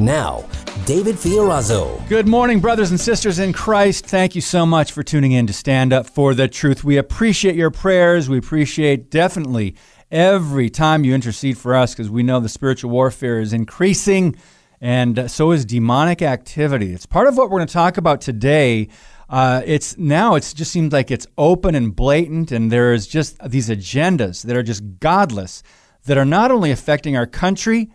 Now, David Fiorazo. Good morning, brothers and sisters in Christ. Thank you so much for tuning in to Stand Up for the Truth. We appreciate your prayers. We appreciate definitely every time you intercede for us because we know the spiritual warfare is increasing and so is demonic activity. It's part of what we're going to talk about today. Uh, it's now it just seems like it's open and blatant, and there's just these agendas that are just godless that are not only affecting our country,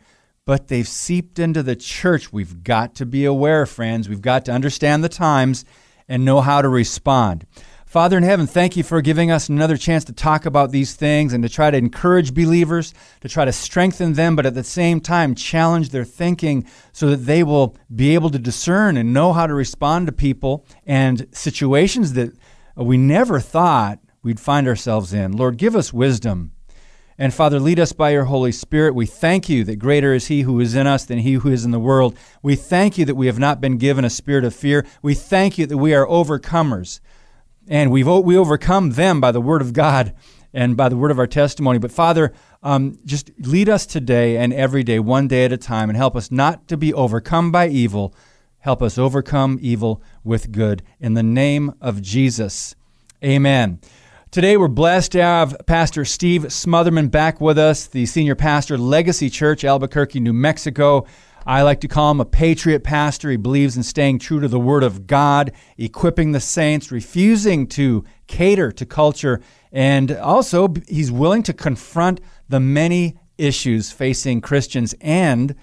but they've seeped into the church. We've got to be aware, friends. We've got to understand the times and know how to respond. Father in heaven, thank you for giving us another chance to talk about these things and to try to encourage believers, to try to strengthen them, but at the same time challenge their thinking so that they will be able to discern and know how to respond to people and situations that we never thought we'd find ourselves in. Lord, give us wisdom and Father, lead us by your Holy Spirit. We thank you that greater is He who is in us than He who is in the world. We thank you that we have not been given a spirit of fear. We thank you that we are overcomers. And we've, we overcome them by the word of God and by the word of our testimony. But Father, um, just lead us today and every day, one day at a time, and help us not to be overcome by evil. Help us overcome evil with good. In the name of Jesus, amen. Today, we're blessed to have Pastor Steve Smothermon back with us, the senior pastor, Legacy Church, Albuquerque, New Mexico. I like to call him a patriot pastor. He believes in staying true to the Word of God, equipping the saints, refusing to cater to culture, and also he's willing to confront the many issues facing Christians and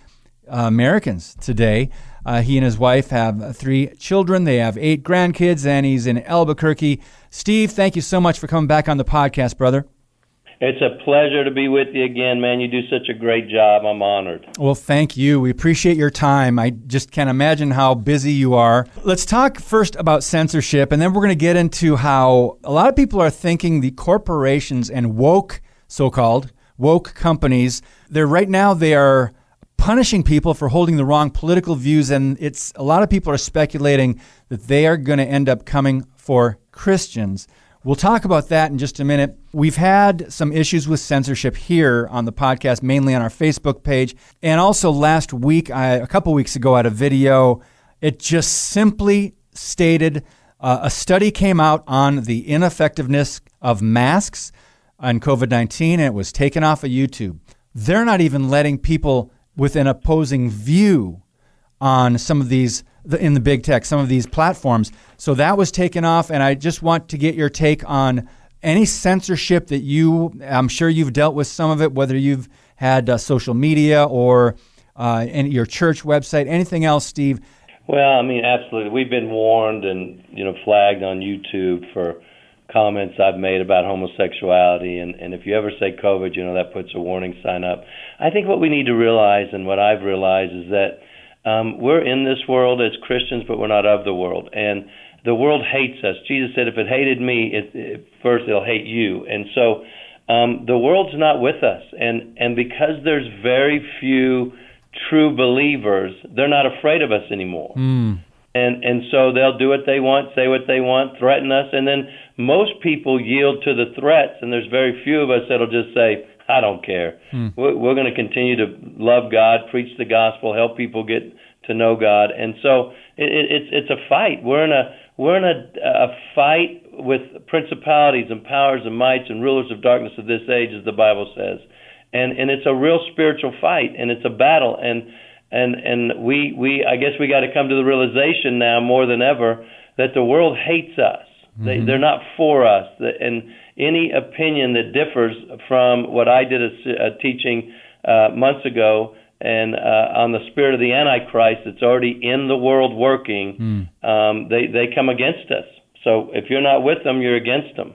uh, Americans today. Uh, he and his wife have three children. They have eight grandkids, and he's in Albuquerque. Steve, thank you so much for coming back on the podcast, brother. It's a pleasure to be with you again, man. You do such a great job. I'm honored. Well, thank you. We appreciate your time. I just can't imagine how busy you are. Let's talk first about censorship, and then we're going to get into how a lot of people are thinking the corporations and woke, so called, woke companies, they're right now, they are punishing people for holding the wrong political views and it's a lot of people are speculating that they are going to end up coming for Christians. We'll talk about that in just a minute. We've had some issues with censorship here on the podcast, mainly on our Facebook page. And also last week, I, a couple weeks ago, I had a video. It just simply stated uh, a study came out on the ineffectiveness of masks on COVID 19, and it was taken off of YouTube. They're not even letting people with an opposing view on some of these in the big tech, some of these platforms. So that was taken off, and I just want to get your take on any censorship that you. I'm sure you've dealt with some of it, whether you've had uh, social media or uh, your church website, anything else, Steve. Well, I mean, absolutely. We've been warned and you know flagged on YouTube for comments I've made about homosexuality, and and if you ever say COVID, you know that puts a warning sign up. I think what we need to realize, and what I've realized, is that um, we're in this world as Christians, but we're not of the world. And the world hates us. Jesus said, if it hated me, it, it, first it'll hate you. And so um, the world's not with us. And, and because there's very few true believers, they're not afraid of us anymore. Mm. And, and so they'll do what they want, say what they want, threaten us. And then most people yield to the threats, and there's very few of us that'll just say, I don't care. Hmm. We're, we're going to continue to love God, preach the gospel, help people get to know God, and so it, it, it's it's a fight. We're in a we're in a, a fight with principalities and powers and mights and rulers of darkness of this age, as the Bible says, and and it's a real spiritual fight, and it's a battle, and and and we we I guess we got to come to the realization now more than ever that the world hates us. Mm-hmm. They they're not for us, and any opinion that differs from what I did a, a teaching uh, months ago and uh, on the spirit of the Antichrist that's already in the world working, mm. um, they they come against us. So if you're not with them, you're against them.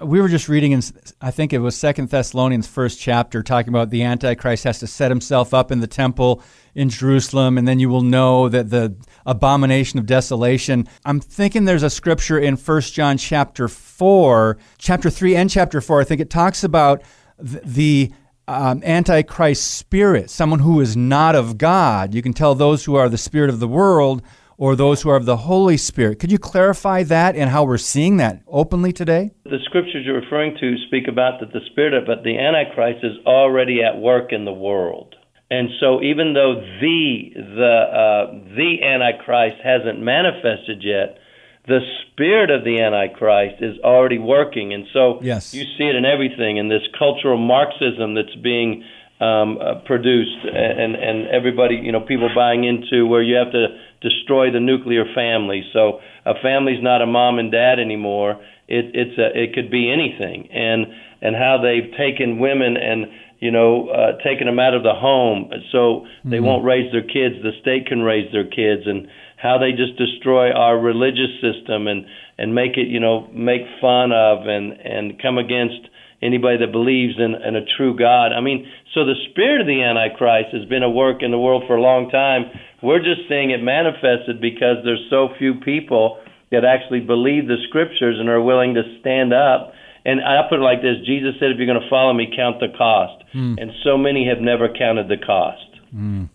We were just reading in, I think it was Second Thessalonians first chapter, talking about the Antichrist has to set himself up in the temple in Jerusalem, and then you will know that the abomination of desolation. I'm thinking there's a scripture in First John chapter four, chapter three, and chapter four. I think it talks about the um, antichrist spirit, someone who is not of God. You can tell those who are the spirit of the world or those who are of the Holy Spirit. Could you clarify that and how we're seeing that openly today? The scriptures you're referring to speak about that the spirit of but the antichrist is already at work in the world. And so even though the the uh, the antichrist hasn't manifested yet, the spirit of the Antichrist is already working. And so yes. you see it in everything, in this cultural Marxism that's being um, uh, produced, and, and everybody, you know, people buying into where you have to destroy the nuclear family. So a family's not a mom and dad anymore. It, it's a, it could be anything. And, and how they've taken women and you know, uh, taken them out of the home so they mm-hmm. won't raise their kids. The state can raise their kids, and how they just destroy our religious system and and make it you know make fun of and and come against anybody that believes in, in a true God. I mean, so the spirit of the Antichrist has been at work in the world for a long time. We're just seeing it manifested because there's so few people that actually believe the scriptures and are willing to stand up. And I put it like this: Jesus said, "If you're going to follow me, count the cost." Mm. And so many have never counted the cost. Mm.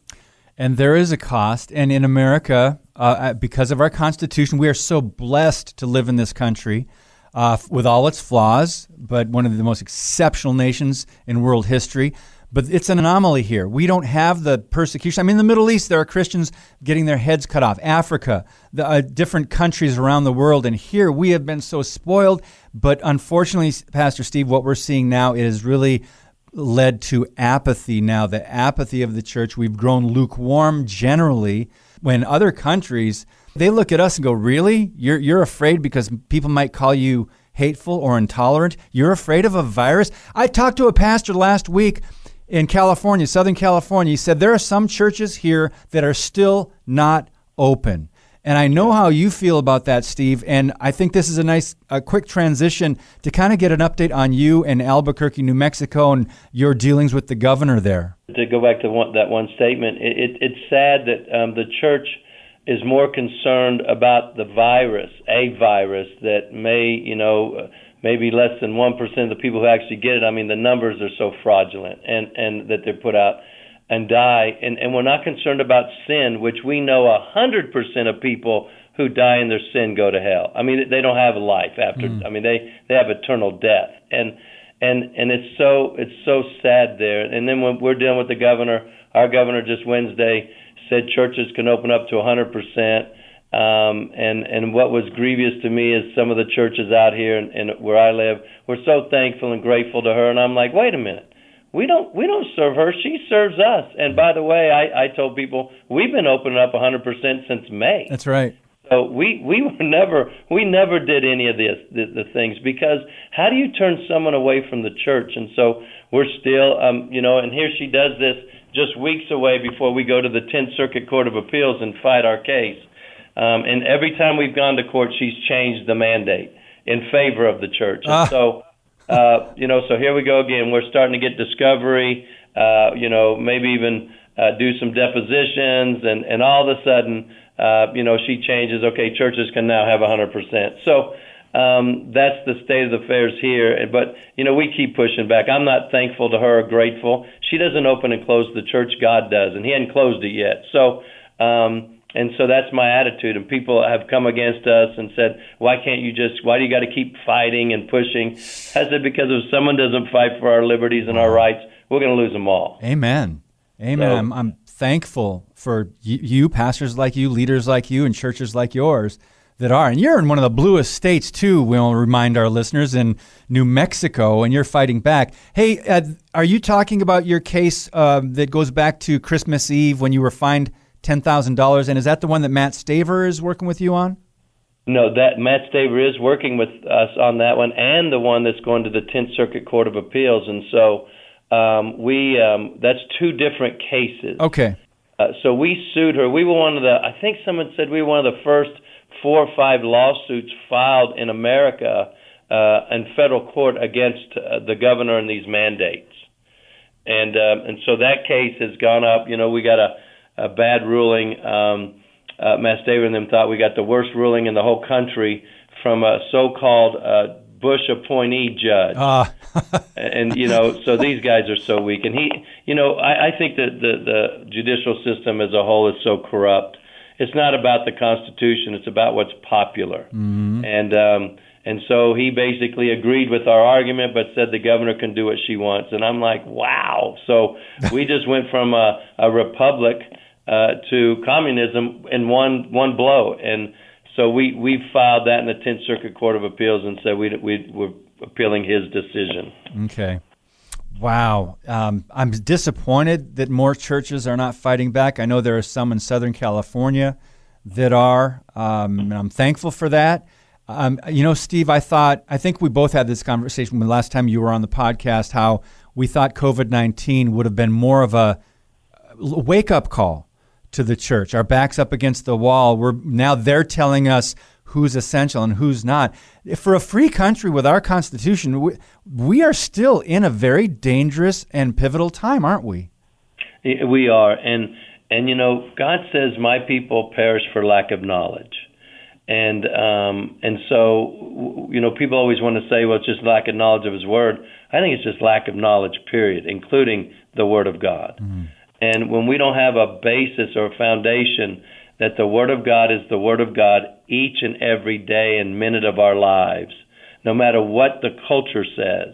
And there is a cost. And in America, uh, uh, because of our Constitution, we are so blessed to live in this country uh, with all its flaws, but one of the most exceptional nations in world history. But it's an anomaly here. We don't have the persecution. I mean, in the Middle East, there are Christians getting their heads cut off. Africa, the, uh, different countries around the world. And here we have been so spoiled. But unfortunately, Pastor Steve, what we're seeing now is really led to apathy now, the apathy of the church. We've grown lukewarm generally when other countries they look at us and go, "Really? You're you're afraid because people might call you hateful or intolerant? You're afraid of a virus?" I talked to a pastor last week in California, Southern California. He said there are some churches here that are still not open. And I know how you feel about that, Steve. And I think this is a nice, a quick transition to kind of get an update on you in Albuquerque, New Mexico, and your dealings with the governor there. To go back to one, that one statement, it, it, it's sad that um, the church is more concerned about the virus, a virus that may, you know, maybe less than one percent of the people who actually get it. I mean, the numbers are so fraudulent, and and that they're put out and die. And, and we're not concerned about sin, which we know a hundred percent of people who die in their sin go to hell. I mean, they don't have a life after. Mm. I mean, they they have eternal death. And and and it's so it's so sad there. And then when we're dealing with the governor, our governor just Wednesday said churches can open up to a hundred percent. Um, and and what was grievous to me is some of the churches out here and, and where I live. We're so thankful and grateful to her, and I'm like, wait a minute. We don't we don't serve her. She serves us. And by the way i i told people we've been opening up 100% since may. That's right. So we we were never we never did any of this the, the things because how do you turn someone away from the church? And so we're still um you know and here she does this just weeks away before we go to the 10th circuit court of appeals and fight our case um and every time we've gone to court she's changed the mandate in favor of the church and ah. so uh, you know, so here we go again. We're starting to get discovery. Uh, you know, maybe even uh, do some depositions, and and all of a sudden, uh, you know, she changes. Okay, churches can now have 100%. So um, that's the state of affairs here. But you know, we keep pushing back. I'm not thankful to her or grateful. She doesn't open and close the church. God does, and He hadn't closed it yet. So. Um, and so that's my attitude. And people have come against us and said, why can't you just, why do you got to keep fighting and pushing? I said, because if someone doesn't fight for our liberties and our rights, we're going to lose them all. Amen. Amen. So, I'm, I'm thankful for you, you, pastors like you, leaders like you, and churches like yours that are. And you're in one of the bluest states, too, we'll remind our listeners, in New Mexico, and you're fighting back. Hey, uh, are you talking about your case uh, that goes back to Christmas Eve when you were fined $10,000. And is that the one that Matt Staver is working with you on? No, that Matt Staver is working with us on that one, and the one that's going to the Tenth Circuit Court of Appeals. And so um, we um, that's two different cases. Okay. Uh, so we sued her. We were one of the. I think someone said we were one of the first four or five lawsuits filed in America uh, in federal court against uh, the governor and these mandates, and uh, and so that case has gone up. You know, we got a, a bad ruling. Um, uh, Matt Staver and them thought we got the worst ruling in the whole country from a so-called uh, Bush appointee judge. Uh. and you know, so these guys are so weak. And he, you know, I, I think that the the judicial system as a whole is so corrupt. It's not about the Constitution; it's about what's popular. Mm-hmm. And um, and so he basically agreed with our argument, but said the governor can do what she wants. And I'm like, wow. So we just went from a, a republic uh, to communism in one one blow. And so we we filed that in the Tenth Circuit Court of Appeals and said we we were appealing his decision. Okay. Wow. Um, I'm disappointed that more churches are not fighting back. I know there are some in Southern California that are, um, and I'm thankful for that. Um, you know, Steve, I thought, I think we both had this conversation when last time you were on the podcast, how we thought COVID 19 would have been more of a wake up call to the church. Our backs up against the wall. We're now they're telling us who's essential and who's not. For a free country with our constitution, we, we are still in a very dangerous and pivotal time, aren't we? We are, and and you know, God says, "My people perish for lack of knowledge." And um, and so you know, people always want to say, "Well, it's just lack of knowledge of His Word." I think it's just lack of knowledge, period, including the Word of God. Mm-hmm. And when we don't have a basis or a foundation that the Word of God is the Word of God each and every day and minute of our lives, no matter what the culture says,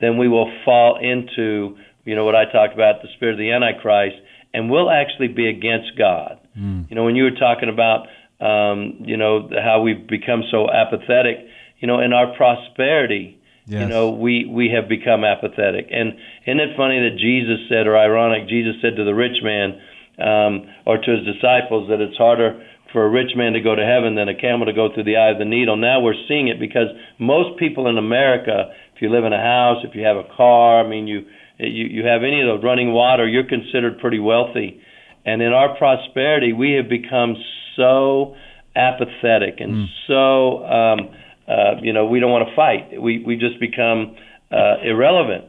then we will fall into, you know, what I talked about, the spirit of the Antichrist, and we'll actually be against God. Mm. You know, when you were talking about, um, you know, how we've become so apathetic, you know, in our prosperity, Yes. You know, we we have become apathetic. And isn't it funny that Jesus said, or ironic, Jesus said to the rich man, um, or to his disciples, that it's harder for a rich man to go to heaven than a camel to go through the eye of the needle. Now we're seeing it because most people in America, if you live in a house, if you have a car, I mean, you you you have any of the running water, you're considered pretty wealthy. And in our prosperity, we have become so apathetic and mm. so um, uh, you know, we don't want to fight. We we just become uh, irrelevant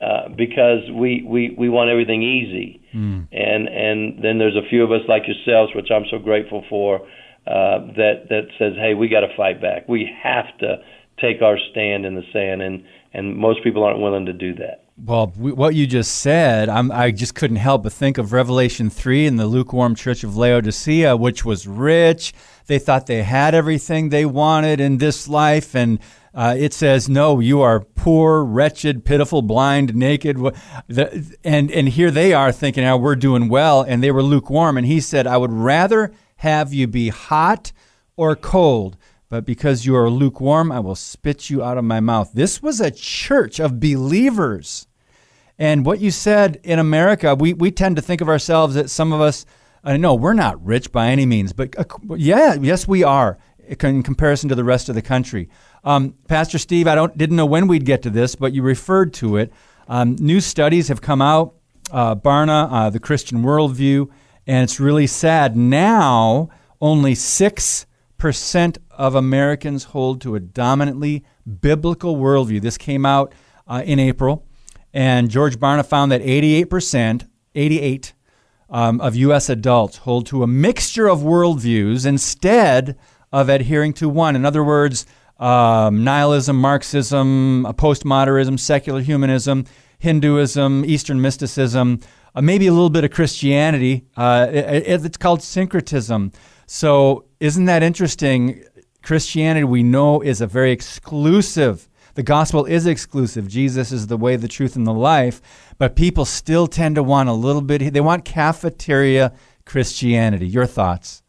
uh, because we, we we want everything easy. Mm. And and then there's a few of us like yourselves, which I'm so grateful for, uh, that that says, hey, we got to fight back. We have to take our stand in the sand, and and most people aren't willing to do that. Well, what you just said, I'm, i just couldn't help but think of Revelation 3 and the lukewarm church of Laodicea, which was rich. They thought they had everything they wanted in this life. And uh, it says, No, you are poor, wretched, pitiful, blind, naked. And, and here they are thinking, oh, we're doing well. And they were lukewarm. And he said, I would rather have you be hot or cold but because you are lukewarm, I will spit you out of my mouth. This was a church of believers. And what you said in America, we, we tend to think of ourselves that some of us, I know we're not rich by any means, but uh, yeah, yes, we are in comparison to the rest of the country. Um, Pastor Steve, I don't didn't know when we'd get to this, but you referred to it. Um, new studies have come out, uh, Barna, uh, the Christian Worldview, and it's really sad. Now, only six percent of Americans hold to a dominantly biblical worldview. This came out uh, in April. And George Barna found that 88%, 88 um, of U.S. adults hold to a mixture of worldviews instead of adhering to one. In other words, um, nihilism, Marxism, postmodernism, secular humanism, Hinduism, Eastern mysticism, uh, maybe a little bit of Christianity. Uh, it, it's called syncretism. So, isn't that interesting? Christianity, we know, is a very exclusive the gospel is exclusive. Jesus is the way, the truth, and the life. But people still tend to want a little bit, they want cafeteria Christianity. Your thoughts?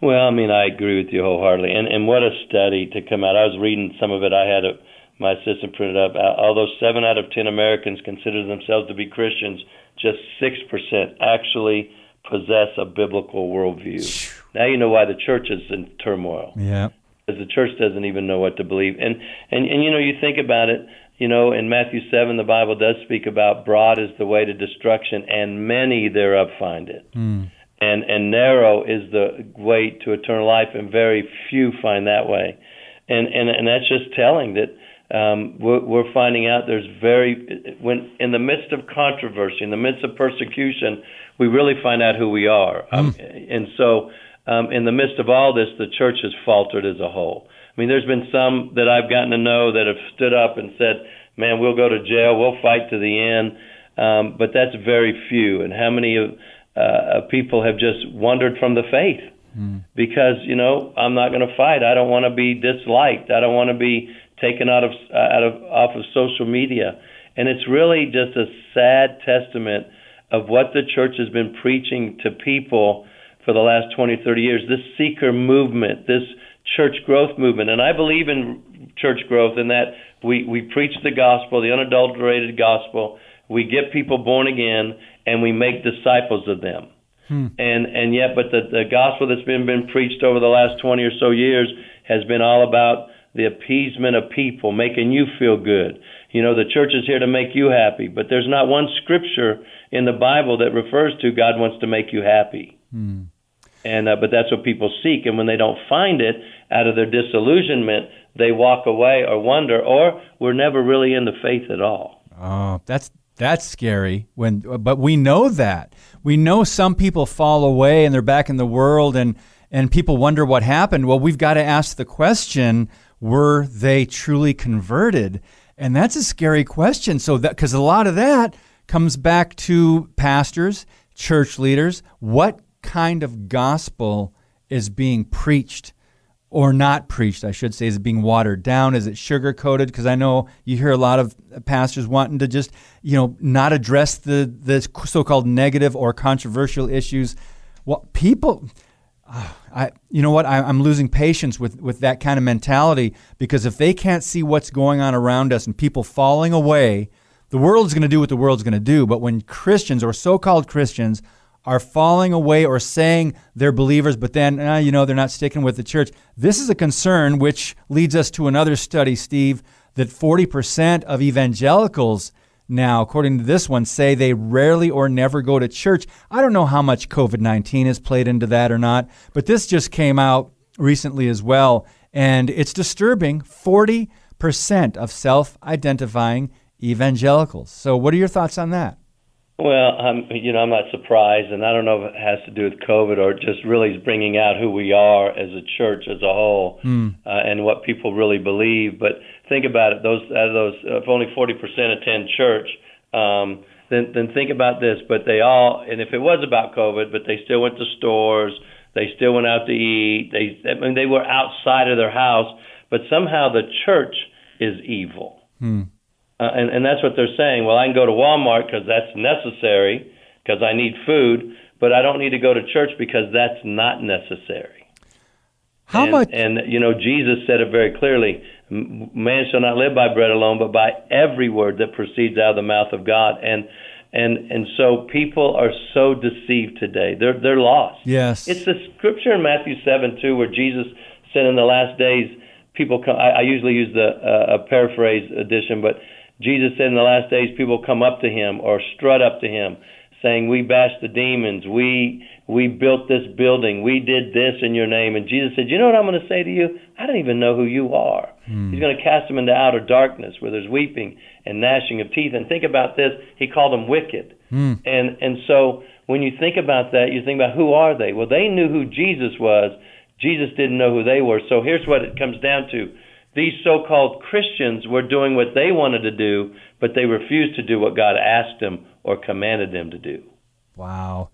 Well, I mean, I agree with you wholeheartedly. And, and what a study to come out. I was reading some of it. I had a, my assistant printed up. Although seven out of ten Americans consider themselves to be Christians, just 6% actually possess a biblical worldview. Now you know why the church is in turmoil. Yeah the church doesn't even know what to believe. And and and you know, you think about it. You know, in Matthew seven, the Bible does speak about broad is the way to destruction, and many thereof find it. Mm. And and narrow is the way to eternal life, and very few find that way. And and and that's just telling that um, we're, we're finding out there's very when in the midst of controversy, in the midst of persecution, we really find out who we are. Mm. Um, and so, um, in the midst of all this, the church has faltered as a whole. I mean, there's been some that I've gotten to know that have stood up and said, "Man, we'll go to jail. We'll fight to the end." Um, but that's very few. And how many of uh, people have just wandered from the faith mm. because you know I'm not going to fight. I don't want to be disliked. I don't want to be taken out of uh, out of off of social media. And it's really just a sad testament of what the church has been preaching to people for the last 20, 30 years. This seeker movement, this church growth movement. And I believe in church growth in that we, we preach the gospel, the unadulterated gospel. We get people born again and we make disciples of them. Hmm. And and yet, but the, the gospel that's been been preached over the last 20 or so years has been all about the appeasement of people, making you feel good. You know, the church is here to make you happy, but there's not one scripture in the Bible that refers to God wants to make you happy. Hmm. And uh, but that's what people seek, and when they don't find it, out of their disillusionment, they walk away or wonder, or we're never really in the faith at all. Oh, that's that's scary. When but we know that we know some people fall away and they're back in the world, and and people wonder what happened. Well, we've got to ask the question: were they truly converted? And that's a scary question. So that because a lot of that comes back to pastors, church leaders. What kind of gospel is being preached or not preached, I should say, is it being watered down? Is it sugar coated? Because I know you hear a lot of pastors wanting to just, you know, not address the the so-called negative or controversial issues. Well, people, ah, I, you know what? I, am losing patience with, with that kind of mentality because if they can't see what's going on around us and people falling away, the world's going to do what the world's going to do. But when Christians or so called Christians are falling away or saying they're believers, but then, uh, you know, they're not sticking with the church, this is a concern which leads us to another study, Steve, that 40% of evangelicals now, according to this one, say they rarely or never go to church. I don't know how much COVID 19 has played into that or not, but this just came out recently as well. And it's disturbing 40% of self identifying evangelicals. So, what are your thoughts on that? Well, I'm, you know, I'm not surprised, and I don't know if it has to do with COVID or just really bringing out who we are as a church as a whole, mm. uh, and what people really believe. But think about it; those out of those, if only 40% attend church, um, then then think about this. But they all, and if it was about COVID, but they still went to stores, they still went out to eat. They, I mean, they were outside of their house, but somehow the church is evil. Mm. Uh, and, and that's what they're saying. Well, I can go to Walmart because that's necessary because I need food, but I don't need to go to church because that's not necessary. How and, much? And you know, Jesus said it very clearly: "Man shall not live by bread alone, but by every word that proceeds out of the mouth of God." And and and so people are so deceived today. They're they're lost. Yes, it's the scripture in Matthew seven two where Jesus said, "In the last days, people come." I, I usually use the uh, a paraphrase edition, but Jesus said in the last days people come up to him or strut up to him saying, We bashed the demons, we we built this building, we did this in your name. And Jesus said, You know what I'm going to say to you? I don't even know who you are. Mm. He's going to cast them into outer darkness where there's weeping and gnashing of teeth. And think about this, he called them wicked. Mm. And and so when you think about that, you think about who are they? Well, they knew who Jesus was. Jesus didn't know who they were. So here's what it comes down to these so called Christians were doing what they wanted to do, but they refused to do what God asked them or commanded them to do. Wow.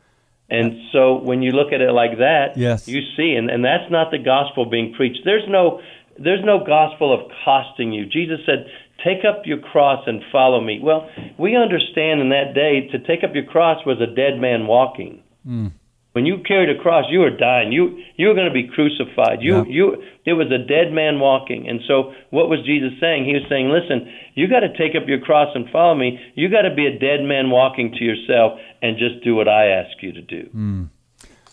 And so when you look at it like that, yes. you see, and, and that's not the gospel being preached. There's no there's no gospel of costing you. Jesus said, Take up your cross and follow me. Well, we understand in that day to take up your cross was a dead man walking. Mm. When you carried a cross, you were dying. You you were going to be crucified. You yeah. you there was a dead man walking. And so what was Jesus saying? He was saying, "Listen, you got to take up your cross and follow me. You got to be a dead man walking to yourself and just do what I ask you to do." Mm.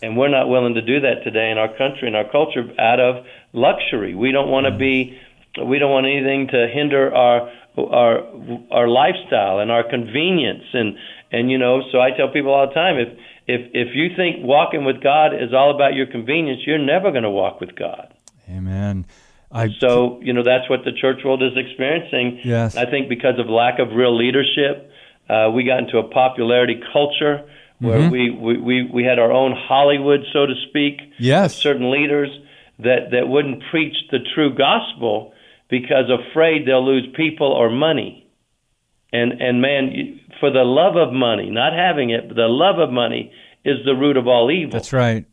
And we're not willing to do that today in our country and our culture out of luxury. We don't want to mm. be we don't want anything to hinder our our our lifestyle and our convenience and and you know, so I tell people all the time if if if you think walking with God is all about your convenience, you're never going to walk with God. Amen. I, so you know that's what the church world is experiencing. Yes. I think because of lack of real leadership, uh, we got into a popularity culture where mm-hmm. we, we, we, we had our own Hollywood, so to speak. Yes. certain leaders that, that wouldn't preach the true gospel because afraid they'll lose people or money. And and man, for the love of money, not having it, but the love of money is the root of all evil. That's right.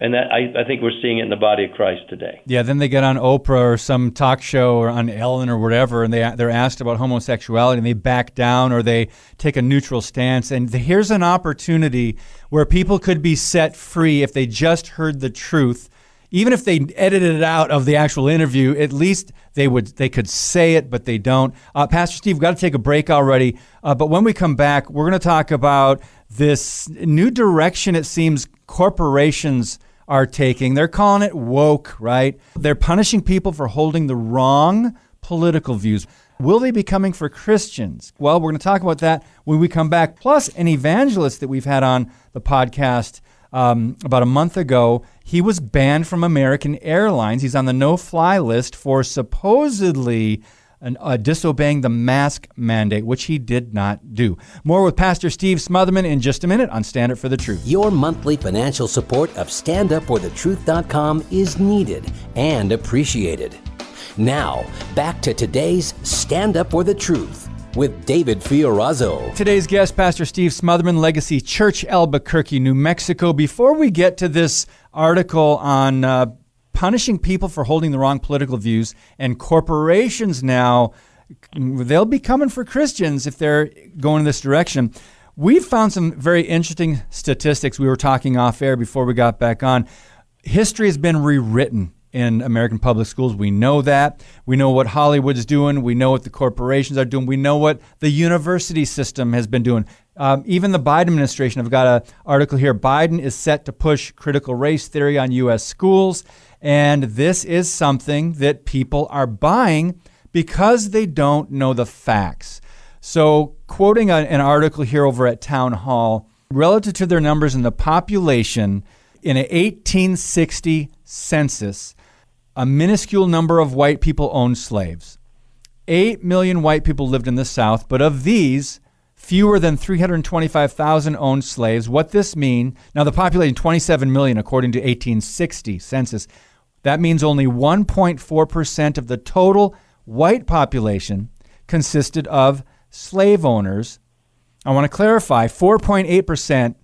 And that I, I think we're seeing it in the body of Christ today. Yeah, then they get on Oprah or some talk show or on Ellen or whatever, and they they're asked about homosexuality, and they back down or they take a neutral stance. And here's an opportunity where people could be set free if they just heard the truth even if they edited it out of the actual interview, at least they would they could say it, but they don't. Uh, Pastor Steve, we've got to take a break already. Uh, but when we come back, we're going to talk about this new direction. It seems corporations are taking. They're calling it woke, right? They're punishing people for holding the wrong political views. Will they be coming for Christians? Well, we're going to talk about that when we come back. Plus, an evangelist that we've had on the podcast um, about a month ago, he was banned from American Airlines. He's on the no fly list for supposedly an, uh, disobeying the mask mandate, which he did not do. More with Pastor Steve Smothermon in just a minute on Stand Up for the Truth. Your monthly financial support of StandUpForTheTruth.com is needed and appreciated. Now, back to today's Stand Up for the Truth with David Fiorazo. Today's guest, Pastor Steve Smothermon, Legacy Church, Albuquerque, New Mexico. Before we get to this article on uh, punishing people for holding the wrong political views, and corporations now, they'll be coming for Christians if they're going in this direction. We found some very interesting statistics. We were talking off air before we got back on. History has been rewritten in American public schools. We know that. We know what Hollywood's doing. We know what the corporations are doing. We know what the university system has been doing. Um, even the Biden administration, I've got an article here. Biden is set to push critical race theory on U.S. schools. And this is something that people are buying because they don't know the facts. So, quoting an article here over at Town Hall, relative to their numbers in the population, in an 1860 census, a minuscule number of white people owned slaves. Eight million white people lived in the South, but of these, fewer than 325,000 owned slaves. What this mean? Now the population 27 million according to 1860 census. That means only 1.4% of the total white population consisted of slave owners. I want to clarify 4.8%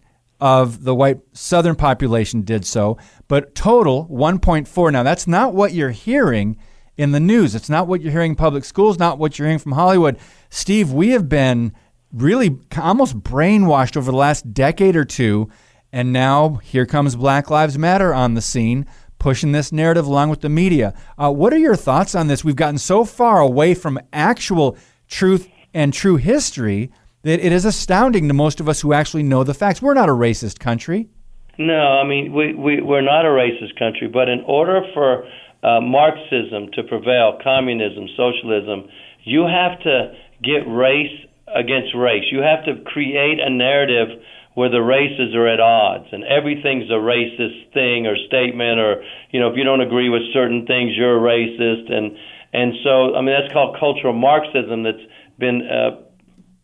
of the white southern population did so, but total 1.4. Now, that's not what you're hearing in the news. It's not what you're hearing in public schools, not what you're hearing from Hollywood. Steve, we have been really almost brainwashed over the last decade or two, and now here comes Black Lives Matter on the scene. Pushing this narrative along with the media. Uh, what are your thoughts on this? We've gotten so far away from actual truth and true history that it is astounding to most of us who actually know the facts. We're not a racist country. No, I mean we, we we're not a racist country, but in order for uh, Marxism to prevail, communism, socialism, you have to get race against race. You have to create a narrative where the races are at odds and everything's a racist thing or statement or you know if you don't agree with certain things you're a racist and and so I mean that's called cultural Marxism that's been uh,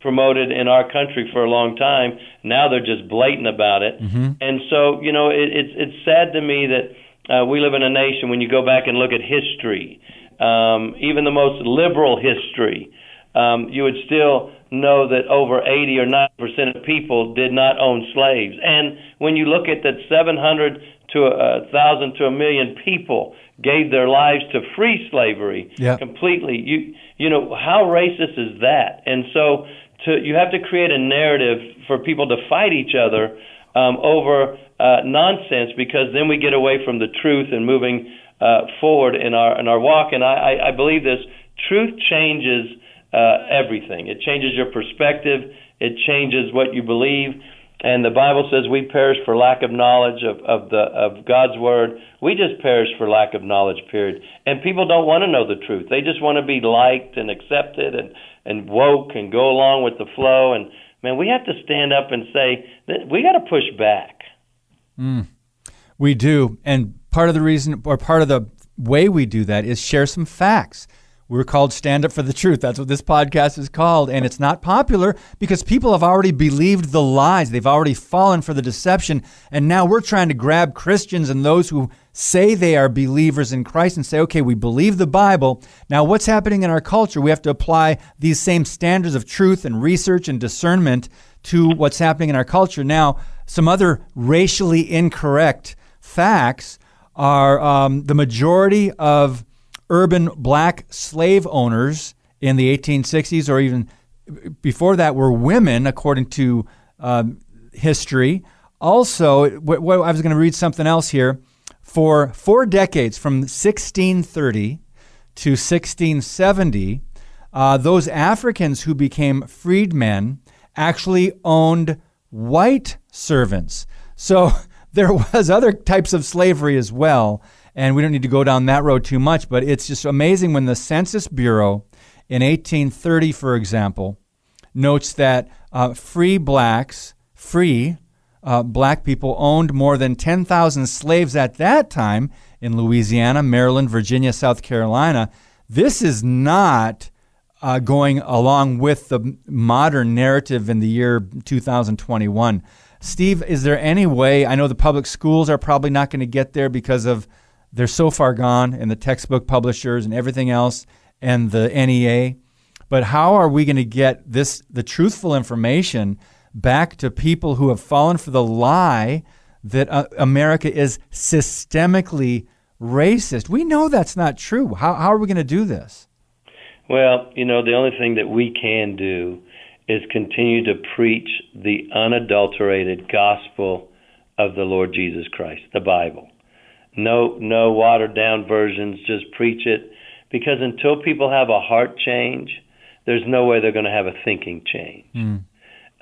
promoted in our country for a long time. Now they're just blatant about it, mm-hmm. and so you know it, it's it's sad to me that uh, we live in a nation. When you go back and look at history, um, even the most liberal history, um, you would still know that over 80 or 90 percent of people did not own slaves. And when you look at that 700 to a, a thousand to a million people gave their lives to free slavery yep. completely, you you know how racist is that? And so to you have to create a narrative for people to fight each other um, over uh, nonsense because then we get away from the truth and moving uh, forward in our in our walk. And I, I, I believe this: truth changes uh, everything. It changes your perspective. It changes what you believe. And the Bible says we perish for lack of knowledge of, of the of God's word. We just perish for lack of knowledge, period. And people don't want to know the truth. They just want to be liked and accepted and and woke and go along with the flow. And man, we have to stand up and say that we got to push back. Mm, we do, and part of the reason, or part of the way we do that is share some facts. We're called Stand Up for the Truth. That's what this podcast is called. And it's not popular because people have already believed the lies. They've already fallen for the deception. And now we're trying to grab Christians and those who say they are believers in Christ and say, okay, we believe the Bible. Now, what's happening in our culture? We have to apply these same standards of truth and research and discernment to what's happening in our culture. Now, some other racially incorrect facts are um, the majority of urban black slave owners in the 1860s or even before that were women, according to um, history. Also, w- w- I was going to read something else here. For four decades, from 1630 to 1670, uh, those Africans who became freedmen actually owned white servants. So there was other types of slavery as well, and we don't need to go down that road too much, but it's just amazing when the Census Bureau in 1830, for example, notes that uh, free blacks, free uh, black people owned more than 10,000 slaves at that time in Louisiana, Maryland, Virginia, South Carolina. This is not uh, going along with the modern narrative in the year 2021. Steve, is there any way? I know the public schools are probably not going to get there because of they're so far gone, and the textbook publishers and everything else, and the NEA. But how are we going to get this the truthful information back to people who have fallen for the lie that uh, America is systemically racist? We know that's not true. How how are we going to do this? Well, you know, the only thing that we can do is continue to preach the unadulterated gospel of the Lord Jesus Christ, the Bible. No no watered down versions, just preach it because until people have a heart change, there's no way they're going to have a thinking change. Mm.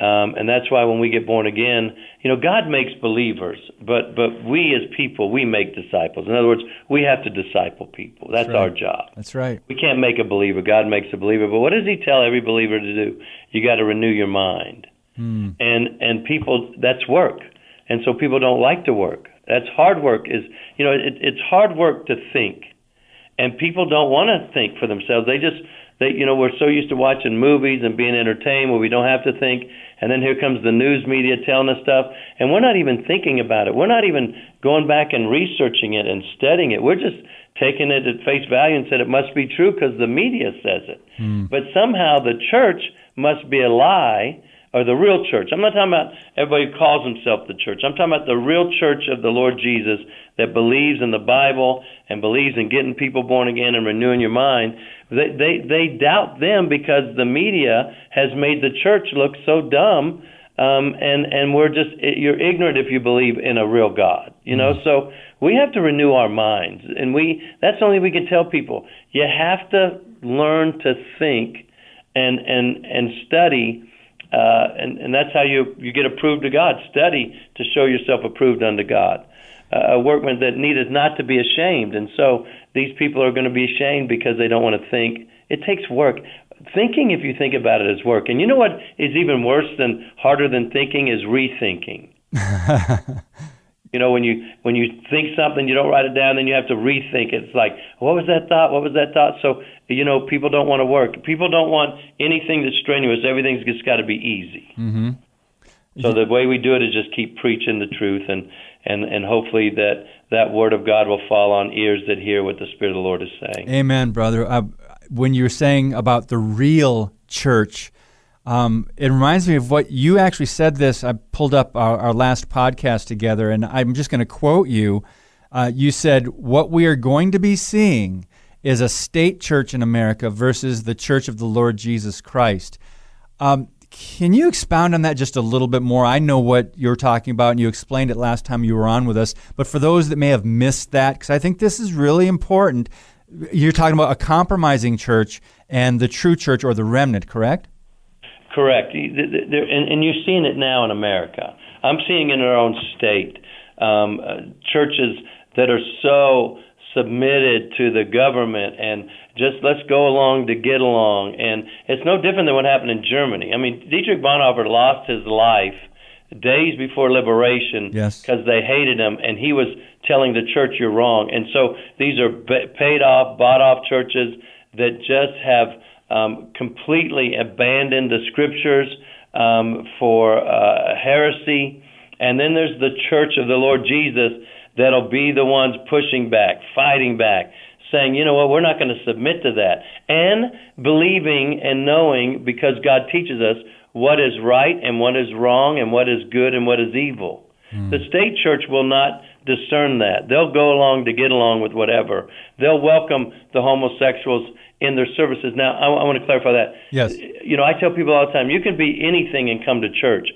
Um, and that's why when we get born again, you know, God makes believers, but but we as people, we make disciples. In other words, we have to disciple people. That's, That's right. our job. That's right. We can't make a believer. God makes a believer. But what does He tell every believer to do? You got to renew your mind. Mm. And and people, that's work. And so people don't like to work. That's hard work. Is you know, it, it's hard work to think, and people don't want to think for themselves. They just they you know we're so used to watching movies and being entertained where we don't have to think and then here comes the news media telling us stuff, and we're not even thinking about it. We're not even going back and researching it and studying it. We're just taking it at face value and said it must be true because the media says it. Mm. But somehow the church must be a lie or the real church. I'm not talking about everybody who calls himself the church. I'm talking about the real church of the Lord Jesus that believes in the Bible and believes in getting people born again and renewing your mind. They they they doubt them because the media has made the church look so dumb. Um, and and we're just you're ignorant if you believe in a real God, you know. Mm-hmm. So we have to renew our minds, and we that's only we can tell people. You have to learn to think and and and study uh, and, and that's how you, you get approved to God. Study to show yourself approved unto God. Uh, a workman that needeth not to be ashamed. And so these people are going to be ashamed because they don't want to think. It takes work. Thinking, if you think about it, is work. And you know what is even worse than harder than thinking is rethinking. You know, when you when you think something, you don't write it down, then you have to rethink it. It's like, what was that thought? What was that thought? So, you know, people don't want to work. People don't want anything that's strenuous. Everything's just got to be easy. Mm-hmm. So the way we do it is just keep preaching the truth, and and and hopefully that that word of God will fall on ears that hear what the Spirit of the Lord is saying. Amen, brother. Uh, when you're saying about the real church um, it reminds me of what you actually said. This I pulled up our, our last podcast together, and I'm just going to quote you. Uh, you said, "What we are going to be seeing is a state church in America versus the Church of the Lord Jesus Christ." Um, can you expound on that just a little bit more? I know what you're talking about, and you explained it last time you were on with us. But for those that may have missed that, because I think this is really important, you're talking about a compromising church and the true church or the remnant, correct? Correct. And, you're seeing it now in America. I'm seeing in our own state um, uh, churches that are so submitted to the government and just let's go along to get along. And it's no different than what happened in Germany. I mean, Dietrich Bonhoeffer lost his life days before liberation because yes. they hated him, and he was telling the church you're wrong. And so these are paid off, bought off churches that just have um, completely abandoned the scriptures um, for uh, heresy. And then there's the church of the Lord Jesus that'll be the ones pushing back, fighting back, saying, you know what, we're not going to submit to that. And believing and knowing, because God teaches us, what is right and what is wrong and what is good and what is evil. Mm. The state church will not discern that. They'll go along to get along with whatever. They'll welcome the homosexuals in their services. Now, I, I want to clarify that. Yes. You know, I tell people all the time, you can be anything and come to church.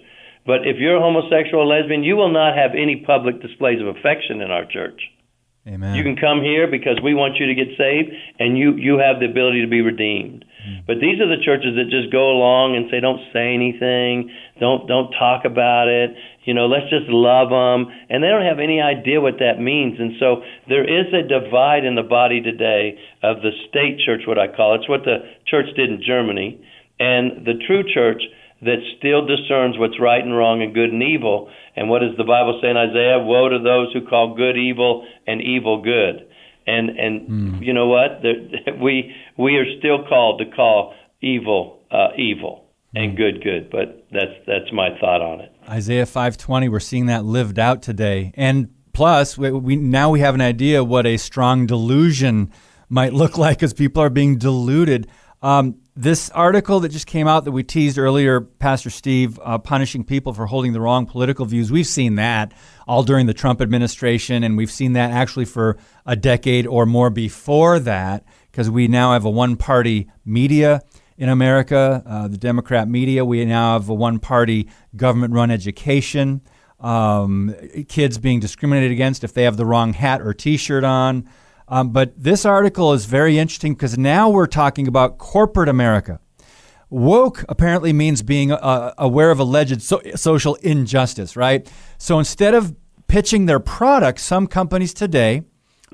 But if you're a homosexual or lesbian, you will not have any public displays of affection in our church. Amen. You can come here because we want you to get saved, and you you have the ability to be redeemed. But these are the churches that just go along and say, "Don't say anything, don't don't talk about it." You know, let's just love them, and they don't have any idea what that means. And so there is a divide in the body today of the state church, what I call it. It's what the church did in Germany, and the true church that still discerns what's right and wrong and good and evil. And what does the Bible say in Isaiah? Woe to those who call good evil and evil good. And and mm. you know what? we we are still called to call evil uh, evil and hmm. good good. But that's that's my thought on it. Isaiah five twenty. We're seeing that lived out today. And plus, we, we now we have an idea what a strong delusion might look like as people are being deluded. Um, this article that just came out that we teased earlier, Pastor Steve, uh, punishing people for holding the wrong political views, we've seen that all during the Trump administration, and we've seen that actually for a decade or more before that, because we now have a one party media in America, uh, the Democrat media. We now have a one party government run education, um, kids being discriminated against if they have the wrong hat or t shirt on. Um, but this article is very interesting because now we're talking about corporate America. Woke apparently means being uh, aware of alleged so- social injustice, right? So instead of pitching their products, some companies today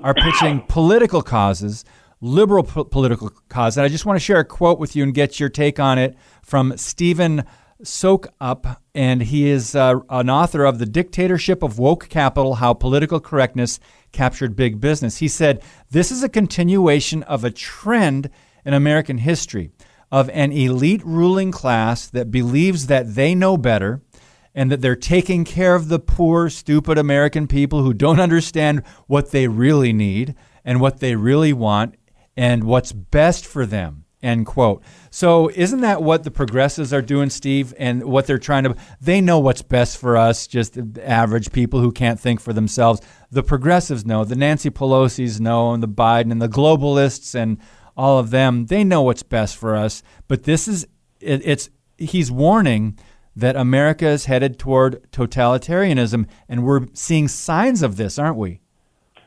are pitching political causes, liberal po- political causes. And I just want to share a quote with you and get your take on it from Stephen Soukup, and he is uh, an author of The Dictatorship of Woke Capital How Political Correctness Captured Big Business. He said, This is a continuation of a trend in American history of an elite ruling class that believes that they know better and that they're taking care of the poor, stupid American people who don't understand what they really need and what they really want and what's best for them. End quote. So, isn't that what the progressives are doing, Steve? And what they're trying to, they know what's best for us, just average people who can't think for themselves. The progressives know, the Nancy Pelosi's know, and the Biden and the globalists and all of them, they know what's best for us. But this is, it, it's, he's warning that America is headed toward totalitarianism, and we're seeing signs of this, aren't we?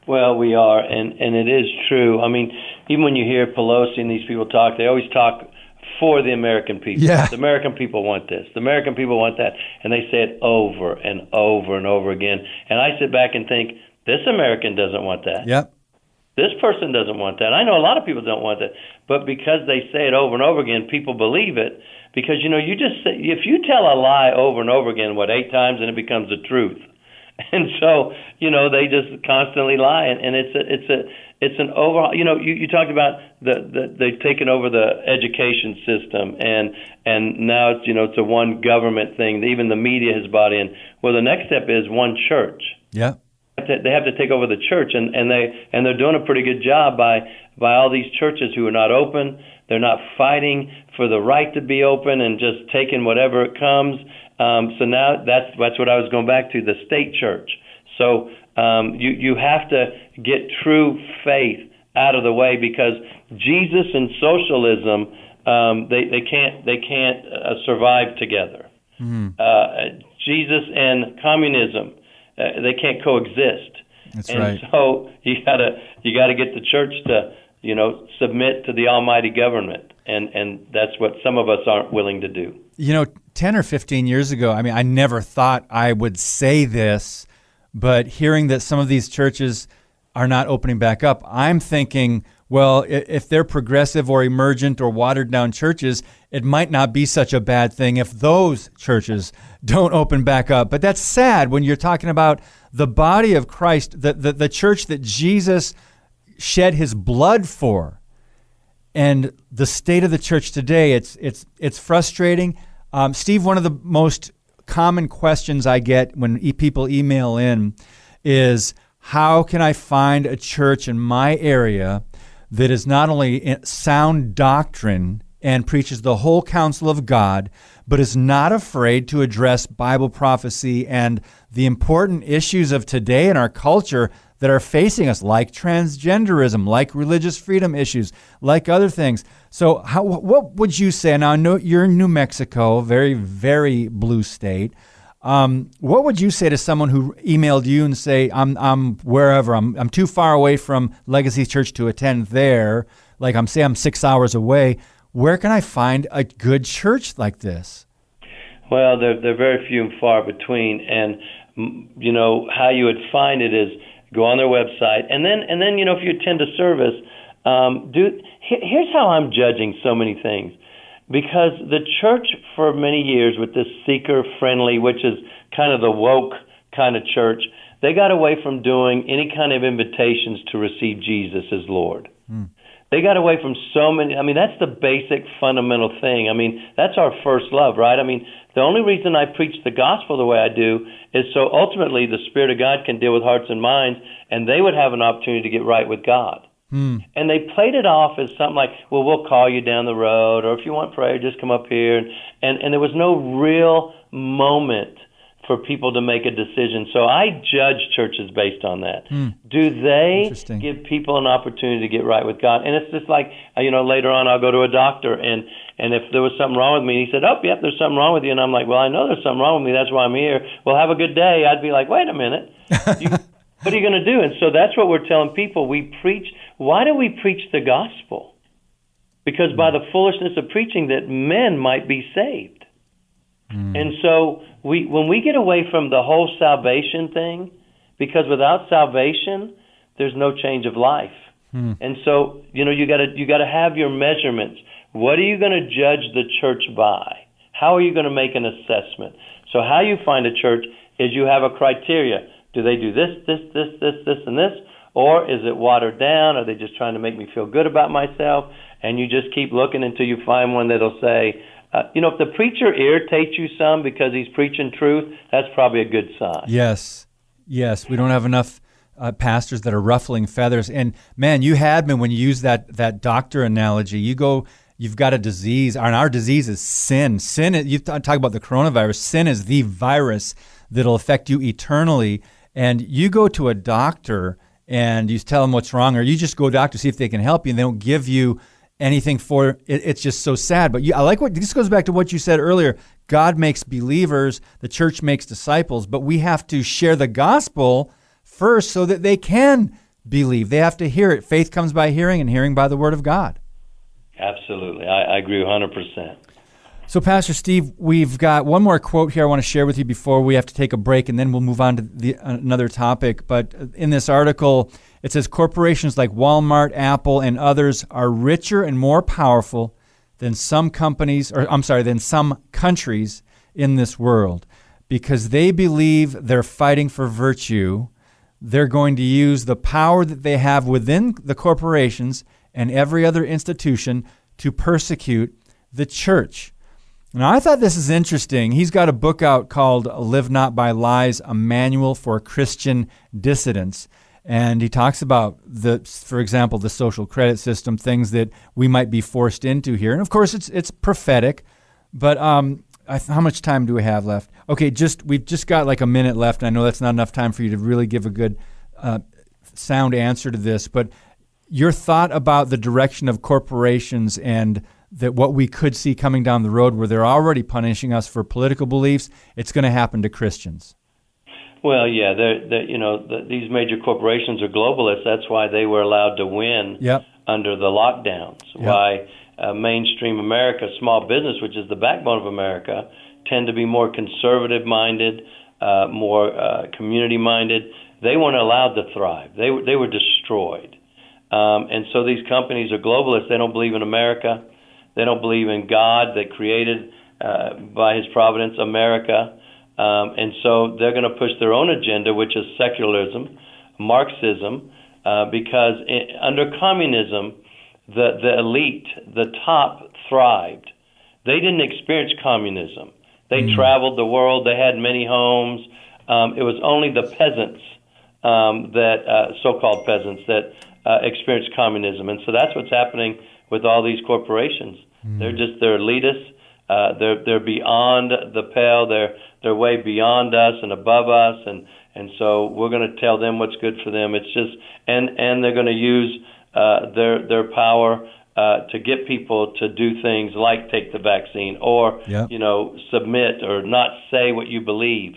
Well, we are, and and it is true. I mean, even when you hear Pelosi and these people talk, they always talk for the American people. Yeah. The American people want this. The American people want that, and they say it over and over and over again. And I sit back and think, this American doesn't want that. Yep. This person doesn't want that. I know a lot of people don't want that, but because they say it over and over again, people believe it. Because you know, you just say, if you tell a lie over and over again, what eight times, and it becomes the truth. and so you know they just constantly lie. And, and it's a it's a it's an overall you know you, you talked about the, the they've taken over the education system. And and now it's you know it's a one government thing. Even the media has bought in. Well the next step is one church. Yeah they have to take over the church and and they and they're doing a pretty good job by by all these churches who are not open they're not fighting for the right to be open and just taking whatever it comes um, so now that's that's what I was going back to the state church. So um, you you have to get true faith out of the way because Jesus and socialism um, they they can't they can't uh, survive together. Mm-hmm. Uh, Jesus and communism uh, they can't coexist. That's and right. so you gotta you gotta get the church to you know submit to the Almighty government, and and that's what some of us aren't willing to do. You know, 10 or 15 years ago, I mean, I never thought I would say this, but hearing that some of these churches are not opening back up, I'm thinking well, if they're progressive or emergent or watered down churches, it might not be such a bad thing if those churches don't open back up. But that's sad when you're talking about the body of Christ, the, the, the church that Jesus shed his blood for. And the state of the church today, it's, it's, it's frustrating. Um, Steve, one of the most common questions I get when e- people email in is how can I find a church in my area that is not only sound doctrine and preaches the whole counsel of God, but is not afraid to address Bible prophecy and the important issues of today in our culture that are facing us, like transgenderism, like religious freedom issues, like other things. So, how, what would you say? Now, I know you're in New Mexico, very, very blue state. Um, what would you say to someone who emailed you and say, "I'm, I'm wherever. I'm, I'm too far away from Legacy Church to attend there. Like I'm say I'm six hours away. Where can I find a good church like this?" Well, they're they're very few and far between, and you know how you would find it is go on their website, and then and then you know if you attend a service, um, do here's how I'm judging so many things because the church for many years with this seeker friendly which is kind of the woke kind of church they got away from doing any kind of invitations to receive jesus as lord. Mm. they got away from so many i mean that's the basic fundamental thing. I mean that's our first love right? I mean the only reason i preach the gospel the way i do is so ultimately the spirit of god can deal with hearts and minds and they would have an opportunity to get right with god Hmm. And they played it off as something like, well, we'll call you down the road, or if you want prayer, just come up here. And, and, and there was no real moment for people to make a decision. So I judge churches based on that. Hmm. Do they give people an opportunity to get right with God? And it's just like, uh, you know, later on I'll go to a doctor and and if there was something wrong with me, he said, "Oh, yep, there's something wrong with you." And I'm like, "Well, I know there's something wrong with me. That's why I'm here." Well, have a good day. I'd be like, "Wait a minute. You, what are you going to do?" And so that's what we're telling people. We preach why do we preach the gospel? Because by the foolishness of preaching that men might be saved. Mm. And so we when we get away from the whole salvation thing, because without salvation there's no change of life. Mm. And so, you know, you got to you got to have your measurements. What are you going to judge the church by? How are you going to make an assessment? So how you find a church is you have a criteria. Do they do this, this, this, this, this, and this? Or is it watered down? Are they just trying to make me feel good about myself? And you just keep looking until you find one that'll say, uh, you know, if the preacher irritates you some because he's preaching truth, that's probably a good sign. Yes. Yes. We don't have enough uh, pastors that are ruffling feathers. And man, you had me when you use that, that doctor analogy. You go, you've got a disease, and our disease is sin. Sin, you talk about the coronavirus, sin is the virus that'll affect you eternally. And you go to a doctor and you tell them what's wrong, or you just go to doctor see if they can help you, and they don't give you anything for it. It's just so sad. But you, I like what this goes back to what you said earlier. God makes believers, the church makes disciples, but we have to share the gospel first so that they can believe. They have to hear it. Faith comes by hearing, and hearing by the word of God. Absolutely. I, I agree 100%. So, Pastor Steve, we've got one more quote here I want to share with you before we have to take a break, and then we'll move on to the, another topic. But in this article, it says corporations like Walmart, Apple, and others are richer and more powerful than some companies, or I'm sorry, than some countries in this world because they believe they're fighting for virtue. They're going to use the power that they have within the corporations and every other institution to persecute the church. Now, I thought this is interesting. He's got a book out called Live Not by Lies A Manual for Christian Dissidents. And he talks about, the, for example, the social credit system, things that we might be forced into here. And of course, it's, it's prophetic. But um, how much time do we have left? Okay, just we've just got like a minute left. I know that's not enough time for you to really give a good, uh, sound answer to this. But your thought about the direction of corporations and that what we could see coming down the road where they're already punishing us for political beliefs, it's going to happen to Christians. Well, yeah, they're, they're you know the, these major corporations are globalists. That's why they were allowed to win yep. under the lockdowns. Yep. Why uh, mainstream America, small business, which is the backbone of America, tend to be more conservative minded, uh, more uh, community minded. They weren't allowed to thrive. They were they were destroyed. Um, and so these companies are globalists. They don't believe in America. They don't believe in God that created uh, by His providence America. Um, and so they're going to push their own agenda, which is secularism, Marxism, uh, because in, under communism, the, the elite, the top, thrived. They didn't experience communism. They mm. traveled the world. They had many homes. Um, it was only the peasants um, that, uh, so-called peasants, that uh, experienced communism. And so that's what's happening with all these corporations. Mm. They're just they're elitists. Uh, they're they're beyond the pale. They're they're way beyond us and above us, and and so we're going to tell them what's good for them. It's just and and they're going to use uh, their their power uh, to get people to do things like take the vaccine or yep. you know submit or not say what you believe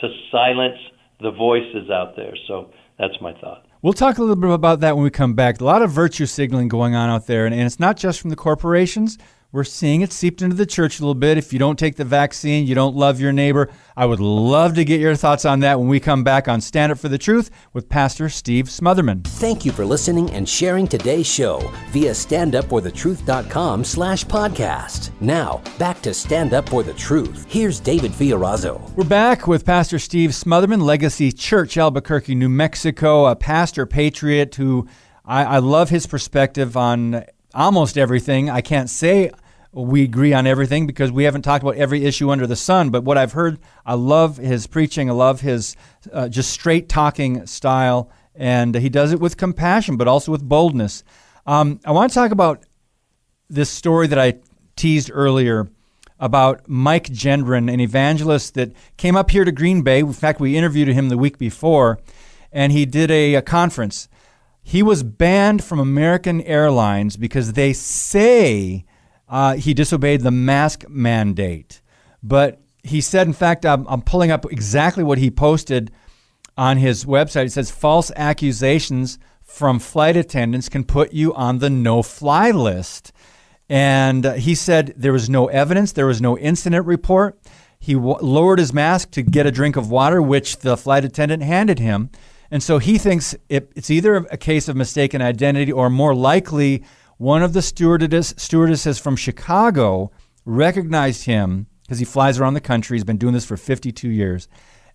to silence the voices out there. So that's my thought. We'll talk a little bit about that when we come back. A lot of virtue signaling going on out there, and, and it's not just from the corporations. We're seeing it seeped into the church a little bit. If you don't take the vaccine, you don't love your neighbor. I would love to get your thoughts on that when we come back on Stand Up for the Truth with Pastor Steve Smothermon. Thank you for listening and sharing today's show via standupforthetruth.com slash podcast. Now, back to Stand Up for the Truth. Here's David Fiorazo. We're back with Pastor Steve Smothermon, Legacy Church, Albuquerque, New Mexico, a pastor patriot who I, I love his perspective on almost everything. I can't say we agree on everything because we haven't talked about every issue under the sun. But what I've heard, I love his preaching. I love his uh, just straight talking style. And he does it with compassion, but also with boldness. Um, I want to talk about this story that I teased earlier about Mike Gendron, an evangelist that came up here to Green Bay. In fact, we interviewed him the week before, and he did a, a conference. He was banned from American Airlines because they say uh, he disobeyed the mask mandate. But he said, in fact, I'm, I'm pulling up exactly what he posted on his website. It says false accusations from flight attendants can put you on the no fly list. And uh, he said there was no evidence, there was no incident report. He w- lowered his mask to get a drink of water, which the flight attendant handed him. And so he thinks it, it's either a case of mistaken identity or more likely one of the stewardess, stewardesses from Chicago recognized him because he flies around the country. He's been doing this for 52 years.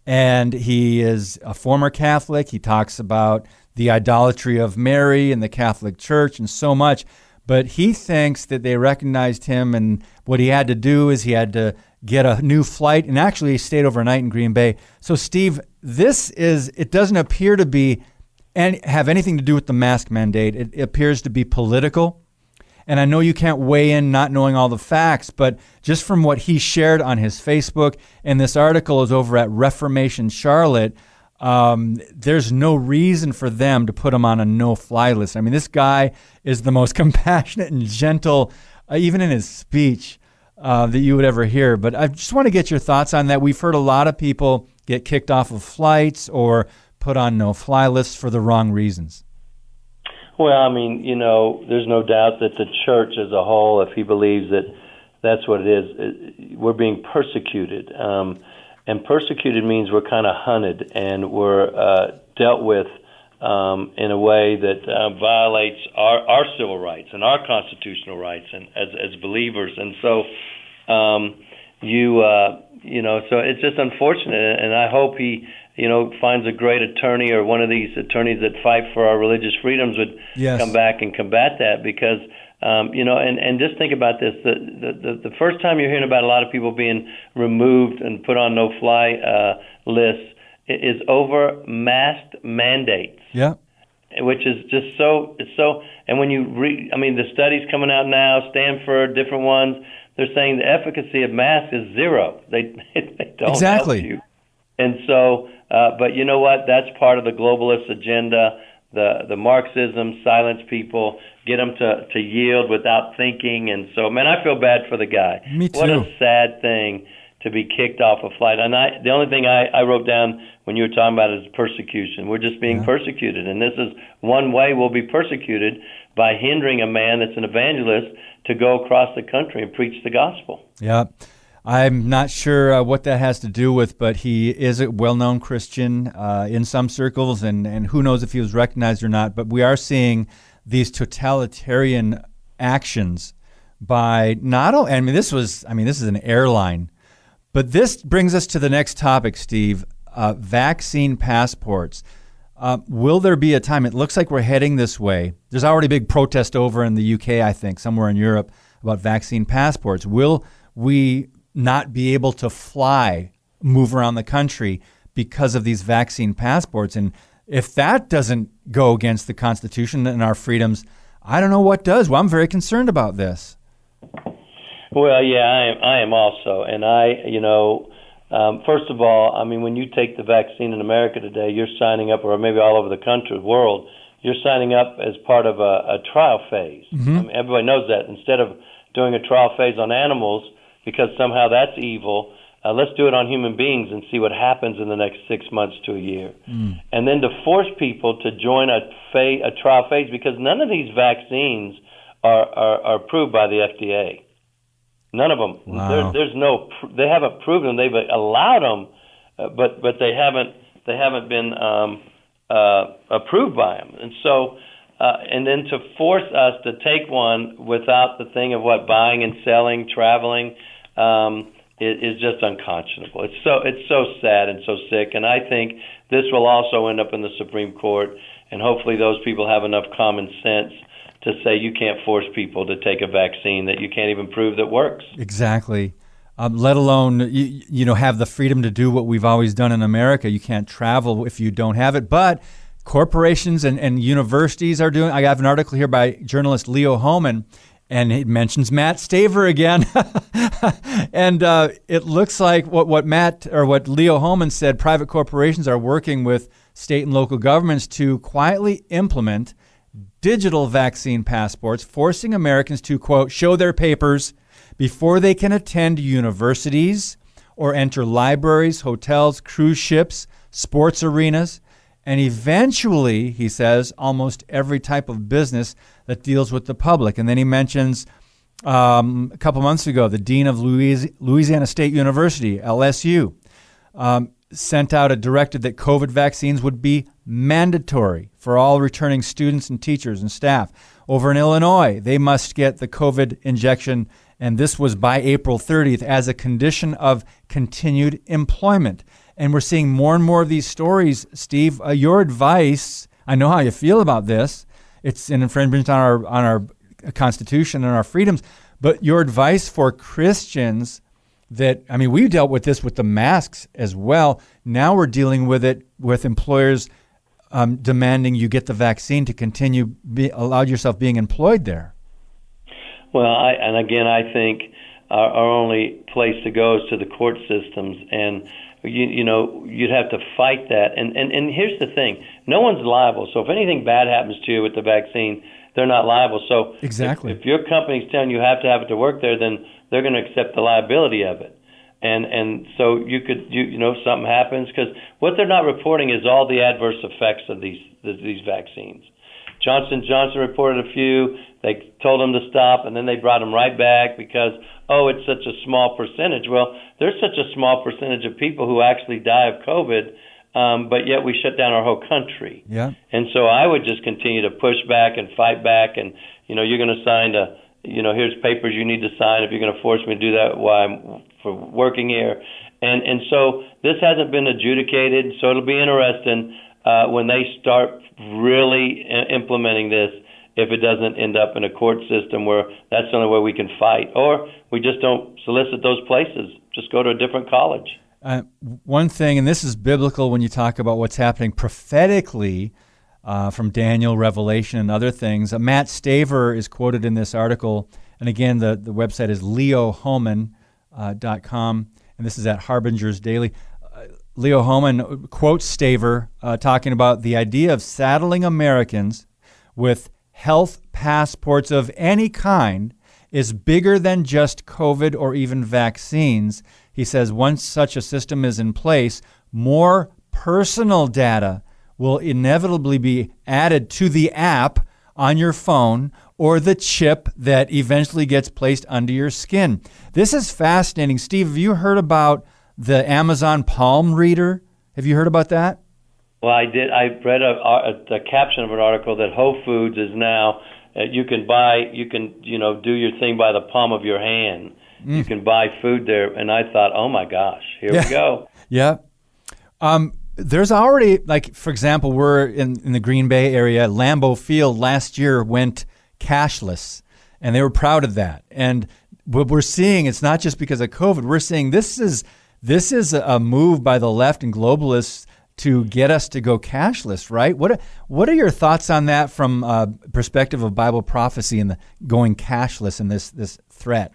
And he is a former Catholic. He talks about the idolatry of Mary and the Catholic Church and so much. But he thinks that they recognized him, and what he had to do is he had to get a new flight, and actually he stayed overnight in Green Bay. So, Steve, this is, it doesn't appear to be and have anything to do with the mask mandate. It, appears to be political. And I know you can't weigh in not knowing all the facts, but just from what he shared on his Facebook, and this article is over at Reformation Charlotte, um, there's no reason for them to put him on a no fly list. I mean, this guy is the most compassionate and gentle, uh, even in his speech, uh, that you would ever hear. But I just want to get your thoughts on that. We've heard a lot of people get kicked off of flights or put on no fly lists for the wrong reasons? Well, I mean, you know, there's no doubt that the church as a whole, if he believes that that's what it is, we're being persecuted. Um, and persecuted means we're kind of hunted and we're uh, dealt with um, in a way that uh, violates our, our civil rights and our constitutional rights and as, as believers. And so, um, you, uh, you know, so it's just unfortunate. And I hope he you know, finds a great attorney or one of these attorneys that fight for our religious freedoms would yes. come back and combat that because um, you know, and, and just think about this: the, the the first time you're hearing about a lot of people being removed and put on no-fly uh, lists is over masked mandates. Yeah. Which is just so it's so, and when you read, I mean, the studies coming out now, Stanford, different ones, they're saying the efficacy of masks is zero. They they don't exactly. help you. And so, uh, but you know what? That's part of the globalist agenda. The the Marxism, silence people, get them to to yield without thinking. And so, man, I feel bad for the guy. Me too. What a sad thing to be kicked off a flight. And I, the only thing I, I wrote down when you were talking about is persecution. We're just being yeah. persecuted, and this is one way we'll be persecuted by hindering a man that's an evangelist to go across the country and preach the gospel. Yeah. I'm not sure uh, what that has to do with, but he is a well known Christian uh, in some circles, and, and who knows if he was recognized or not. But we are seeing these totalitarian actions by not only, I mean, this was, I mean, this is an airline, but this brings us to the next topic, Steve uh, vaccine passports. Uh, will there be a time? It looks like we're heading this way. There's already a big protest over in the UK, I think, somewhere in Europe about vaccine passports. Will we not be able to fly, move around the country because of these vaccine passports? And if that doesn't go against the Constitution and our freedoms, I don't know what does. Well, I'm very concerned about this. Well, yeah, I am. I am also, and I, you know, um, first of all, I mean, when you take the vaccine in America today, you're signing up, or maybe all over the country, world, you're signing up as part of a, a trial phase. Mm-hmm. I mean, everybody knows that. Instead of doing a trial phase on animals, because somehow that's evil, uh, let's do it on human beings and see what happens in the next six months to a year. Mm. And then to force people to join a, fa- a trial phase, because none of these vaccines are, are, are approved by the FDA. None of them. Wow. There, there's no. They haven't proven them. They've allowed them, uh, but but they haven't they haven't been um, uh, approved by them. And so, uh, and then to force us to take one without the thing of what buying and selling, traveling, um, is, is just unconscionable. It's so it's so sad and so sick. And I think this will also end up in the Supreme Court. And hopefully, those people have enough common sense to say you can't force people to take a vaccine that you can't even prove that works. Exactly. Um, let alone you, you know have the freedom to do what we've always done in America. You can't travel if you don't have it, but corporations and, and universities are doing. I have an article here by journalist Leo Hohmann, and it mentions Matt Staver again. and uh, it looks like what, what Matt or what Leo Hohmann said private corporations are working with state and local governments to quietly implement digital vaccine passports, forcing Americans to, quote, show their papers before they can attend universities or enter libraries, hotels, cruise ships, sports arenas, and eventually, he says, almost every type of business that deals with the public. And then he mentions um, a couple months ago the dean of Louisiana State University, LSU, um, sent out a directive that COVID vaccines would be mandatory for all returning students and teachers and staff. Over in Illinois, they must get the COVID injection, and this was by April 30th as a condition of continued employment. And we're seeing more and more of these stories. Steve, uh, your advice, I know how you feel about this. It's an infringement on our, on our Constitution and our freedoms. But your advice for Christians that I mean, we've dealt with this with the masks as well. Now we're dealing with it with employers um, demanding you get the vaccine to continue be, allow yourself being employed there. Well, I, and again, I think our, our only place to go is to the court systems, and you, you know you'd have to fight that. And, and and here's the thing: no one's liable. So if anything bad happens to you with the vaccine, they're not liable. So exactly, if, if your company's telling you have to have it to work there, then they're going to accept the liability of it. And and so you could you you know something happens because what they're not reporting is all the adverse effects of these these vaccines. Johnson Johnson reported a few. They told them to stop, and then they brought them right back because oh, it's such a small percentage. Well, there's such a small percentage of people who actually die of COVID, um, but yet we shut down our whole country. Yeah. And so I would just continue to push back and fight back, and you know, you're going to sign a you know, here's papers you need to sign if you're going to force me to do that while I'm for working here. And and so this hasn't been adjudicated, so it'll be interesting uh, when they start really implementing this. If it doesn't end up in a court system where that's the only way we can fight, or we just don't solicit those places, just go to a different college. Uh, one thing, and this is biblical when you talk about what's happening prophetically uh, from Daniel, Revelation, and other things. Uh, Matt Staver is quoted in this article, and again, the, the website is leohohmann.com, uh, and this is at Harbinger's Daily. Leo Hohmann quotes Staver uh, talking about the idea of saddling Americans with health passports of any kind is bigger than just COVID or even vaccines. He says once such a system is in place, more personal data will inevitably be added to the app on your phone or the chip that eventually gets placed under your skin. This is fascinating. Steve, have you heard about the Amazon Palm Reader? Have you heard about that? Well, I did. I read a, a, a caption of an article that Whole Foods is now uh, you can buy you can you know do your thing by the palm of your hand. Mm. You can buy food there, and I thought, oh my gosh, here yeah. we go. Yeah. Um, there's already like for example, we're in in the Green Bay area. Lambeau Field last year went cashless, and they were proud of that. And what we're seeing, it's not just because of COVID. We're seeing this is this is a move by the left and globalists to get us to go cashless, right? What what are your thoughts on that from a perspective of Bible prophecy and the going cashless and this this threat?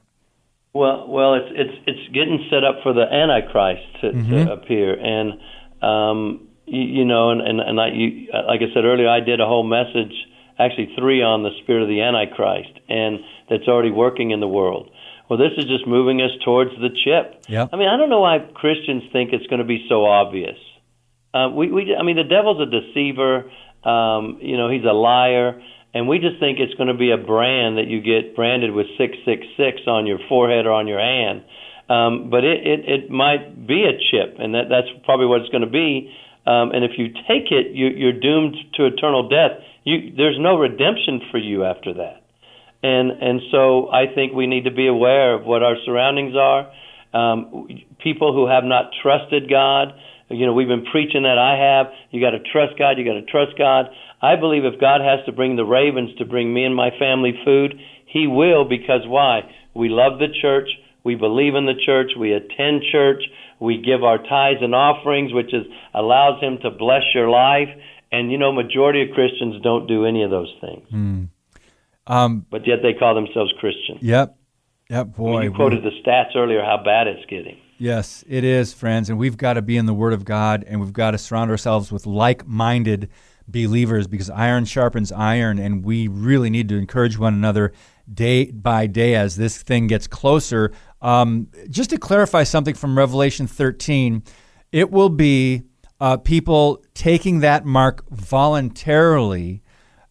Well, well, it's it's it's getting set up for the Antichrist to, mm-hmm. to appear, and um, you, you, know, and and, and I, you, like I said earlier, I did a whole message, actually three on the spirit of the Antichrist, and that's already working in the world. Well, this is just moving us towards the chip. Yeah. I mean, I don't know why Christians think it's going to be so obvious. Uh, we, we, I mean, the devil's a deceiver. Um, you know, he's a liar, and we just think it's going to be a brand that you get branded with six six six on your forehead or on your hand. Um, but it, it it might be a chip, and that that's probably what it's going to be. Um, and if you take it, you, you're doomed to eternal death. You, there's no redemption for you after that. And and so I think we need to be aware of what our surroundings are. Um, people who have not trusted God you know, we've been preaching that I have. You got to trust God. You got to trust God. I believe if God has to bring the ravens to bring me and my family food, He will because why? We love the church. We believe in the church. We attend church. We give our tithes and offerings, which is allows Him to bless your life. And you know, majority of Christians don't do any of those things. Mm. Um, but yet they call themselves Christians. Yep. Yep. Boy, I mean, you quoted the stats earlier how bad it's getting. Yes, it is, friends. And we've got to be in the Word of God and we've got to surround ourselves with like minded believers because iron sharpens iron. And we really need to encourage one another day by day as this thing gets closer. Um, just to clarify something from Revelation 13, it will be uh, people taking that mark voluntarily.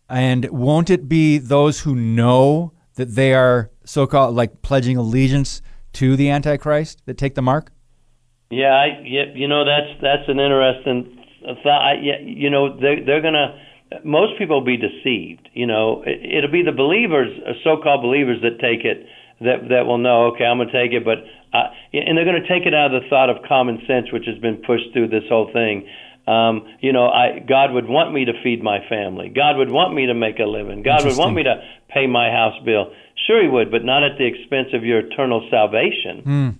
And won't it be those who know that they are so called like pledging allegiance to the Antichrist that take the mark? Yeah, I, you know that's that's an interesting thought. You know they're they're gonna. Most people will be deceived. You know, it, it'll be the believers, uh, so-called believers, that take it that that will know. Okay, I'm gonna take it, but uh, and they're gonna take it out of the thought of common sense, which has been pushed through this whole thing. Um, you know, I God would want me to feed my family. God would want me to make a living. God would want me to pay my house bill. Sure, He would, but not at the expense of your eternal salvation. Mm.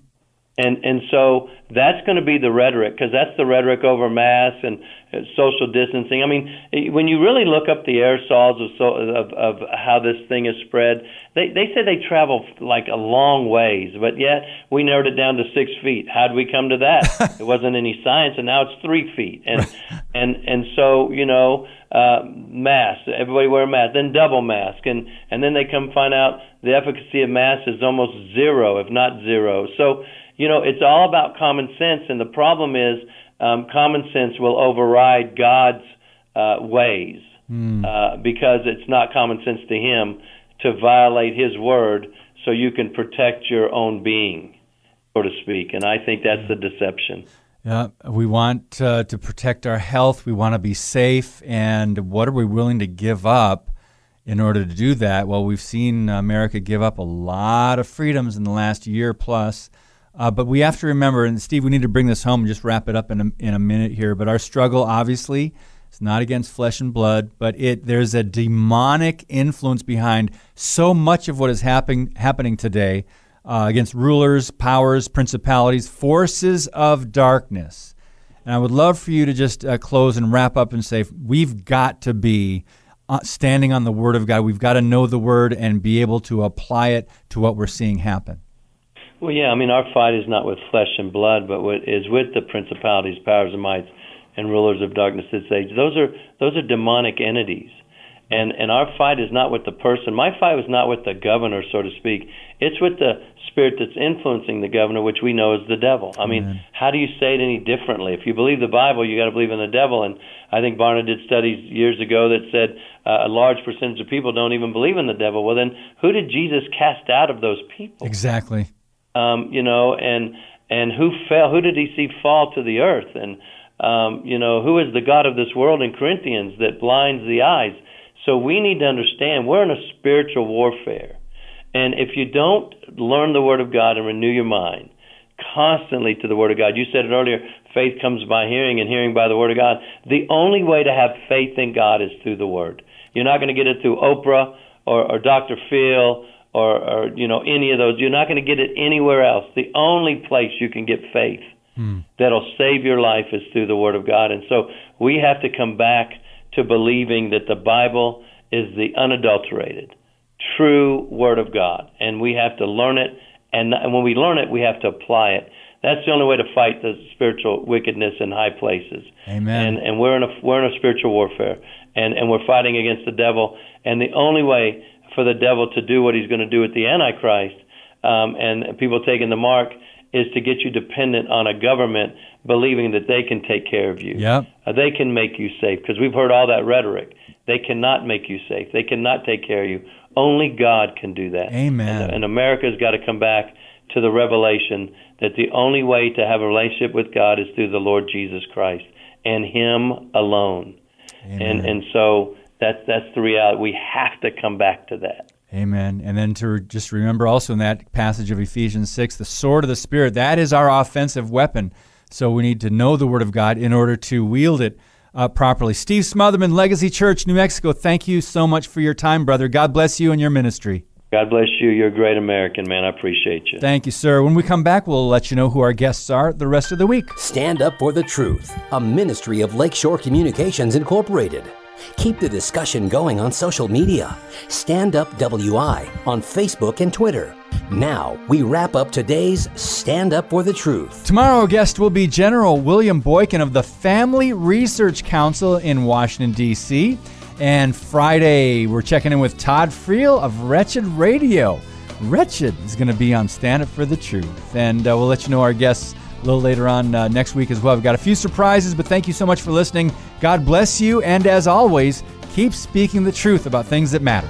And and so that's going to be the rhetoric because that's the rhetoric over mass and uh, social distancing. I mean, when you really look up the aerosols of so, of, of how this thing is spread, they they say they travel like a long ways, but yet we narrowed it down to six feet. How did we come to that? it wasn't any science, and now it's three feet. And and and so you know, uh, mask. Everybody wear a mask. Then double mask, and and then they come find out the efficacy of masks is almost zero, if not zero. So you know, it's all about common sense, and the problem is um, common sense will override God's uh, ways mm. uh, because it's not common sense to Him to violate His word so you can protect your own being, so to speak. And I think that's the deception. Yeah, we want uh, to protect our health. We want to be safe. And what are we willing to give up in order to do that? Well, we've seen America give up a lot of freedoms in the last year plus. Uh, but we have to remember, and Steve, we need to bring this home and just wrap it up in a, in a minute here. But our struggle, obviously, is not against flesh and blood, but it there's a demonic influence behind so much of what is happening happening today uh, against rulers, powers, principalities, forces of darkness. And I would love for you to just uh, close and wrap up and say we've got to be uh, standing on the Word of God. We've got to know the Word and be able to apply it to what we're seeing happen. Well, yeah, I mean, our fight is not with flesh and blood, but what is with the principalities, powers, and mights, and rulers of darkness this age. Those are those are demonic entities, and and our fight is not with the person. My fight was not with the governor, so to speak. It's with the spirit that's influencing the governor, which we know is the devil. I mean, Amen. how do you say it any differently? If you believe the Bible, you got to believe in the devil. And I think Barna did studies years ago that said uh, a large percentage of people don't even believe in the devil. Well, then who did Jesus cast out of those people? Exactly um, you know, and and who fell? Who did he see fall to the earth? And um, you know, who is the God of this world in Corinthians that blinds the eyes? So we need to understand we're in a spiritual warfare. And if you don't learn the Word of God and renew your mind constantly to the Word of God, you said it earlier, faith comes by hearing and hearing by the Word of God. The only way to have faith in God is through the Word. You're not going to get it through Oprah or, or Dr. Phil or, or, you know, any of those. You're not going to get it anywhere else. The only place you can get faith hmm. that'll save your life is through the Word of God. And so we have to come back to believing that the Bible is the unadulterated, true Word of God, and we have to learn it. And, and when we learn it, we have to apply it. That's the only way to fight the spiritual wickedness in high places. Amen. And, and we're in a we're in a spiritual warfare, and and we're fighting against the devil. And the only way for the devil to do what he's going to do with the Antichrist, um, and people taking the mark, is to get you dependent on a government believing that they can take care of you. Yep. Uh, they can make you safe because we've heard all that rhetoric. They cannot make you safe. They cannot take care of you. Only God can do that. Amen. And, and America's got to come back to the revelation that the only way to have a relationship with God is through the Lord Jesus Christ and Him alone. Amen. And and so that's that's the reality. We have to come back to that. Amen. And then to just remember also in that passage of Ephesians 6, the sword of the Spirit, that is our offensive weapon. So we need to know the Word of God in order to wield it uh, properly. Steve Smothermon, Legacy Church, New Mexico, thank you so much for your time, brother. God bless you and your ministry. God bless you. You're a great American, man. I appreciate you. Thank you, sir. When we come back, we'll let you know who our guests are the rest of the week. Stand Up for the Truth, a ministry of Lakeshore Communications Incorporated. Keep the discussion going on social media. Stand Up WI on Facebook and Twitter. Now, we wrap up today's Stand Up for the Truth. Tomorrow, our guest will be General William Boykin of the Family Research Council in Washington, D.C. And Friday, we're checking in with Todd Friel of Wretched Radio. Wretched is going to be on Stand Up for the Truth. And uh, we'll let you know our guests a little later on uh, next week as well. We've got a few surprises, but thank you so much for listening. God bless you. And as always, keep speaking the truth about things that matter.